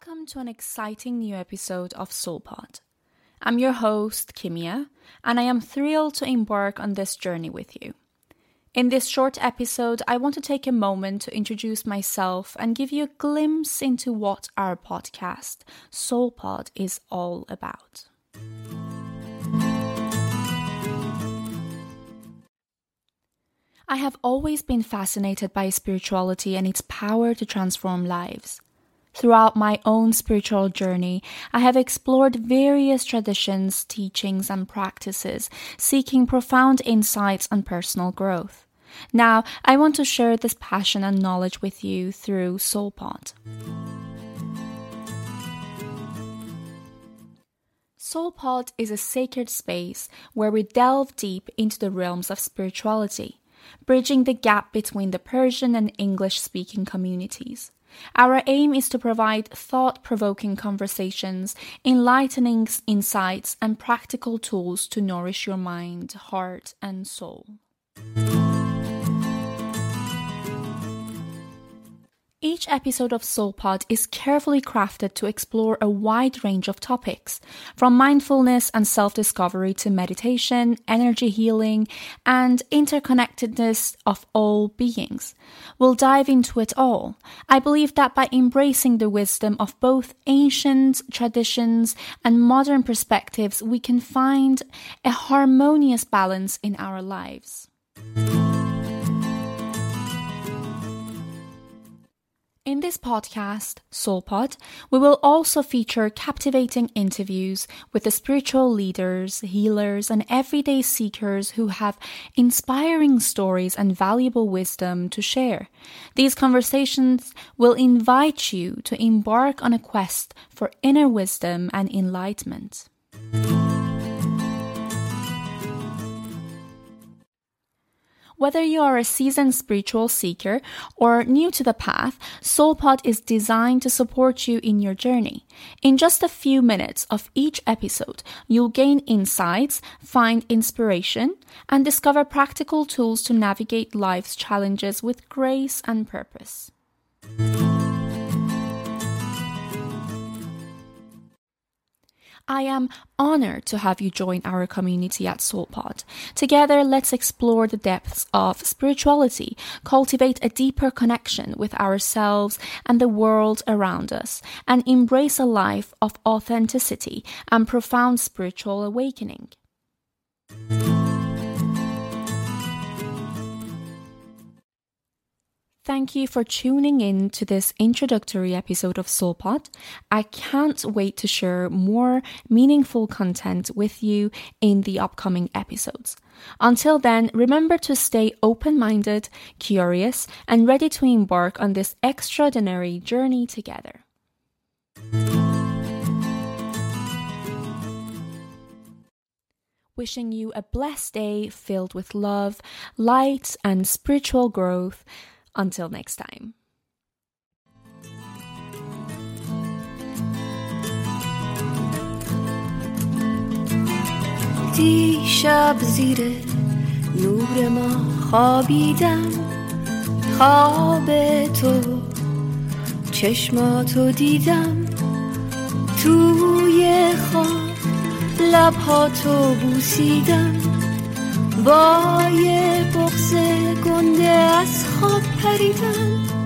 Welcome to an exciting new episode of Soulpod. I'm your host, Kimia, and I am thrilled to embark on this journey with you. In this short episode, I want to take a moment to introduce myself and give you a glimpse into what our podcast, Soulpod, is all about. I have always been fascinated by spirituality and its power to transform lives. Throughout my own spiritual journey, I have explored various traditions, teachings, and practices, seeking profound insights on personal growth. Now, I want to share this passion and knowledge with you through Soulpod. Soulpod is a sacred space where we delve deep into the realms of spirituality, bridging the gap between the Persian and English speaking communities. Our aim is to provide thought provoking conversations, enlightening insights, and practical tools to nourish your mind, heart, and soul. Each episode of Soulpod is carefully crafted to explore a wide range of topics, from mindfulness and self discovery to meditation, energy healing, and interconnectedness of all beings. We'll dive into it all. I believe that by embracing the wisdom of both ancient traditions and modern perspectives, we can find a harmonious balance in our lives. In this podcast, Soulpod, we will also feature captivating interviews with the spiritual leaders, healers, and everyday seekers who have inspiring stories and valuable wisdom to share. These conversations will invite you to embark on a quest for inner wisdom and enlightenment. Whether you are a seasoned spiritual seeker or new to the path, Soulpod is designed to support you in your journey. In just a few minutes of each episode, you'll gain insights, find inspiration, and discover practical tools to navigate life's challenges with grace and purpose. I am honored to have you join our community at Soulpod. Together, let's explore the depths of spirituality, cultivate a deeper connection with ourselves and the world around us, and embrace a life of authenticity and profound spiritual awakening. Thank you for tuning in to this introductory episode of Soulpod. I can't wait to share more meaningful content with you in the upcoming episodes. Until then, remember to stay open minded, curious, and ready to embark on this extraordinary journey together. Wishing you a blessed day filled with love, light, and spiritual growth. Until next time. دیشب زیر نور ما خوابیدم. خواب تو چشماتو دیدم. توی خواب لبهاتو بوسیدم. با یه بغز hurry run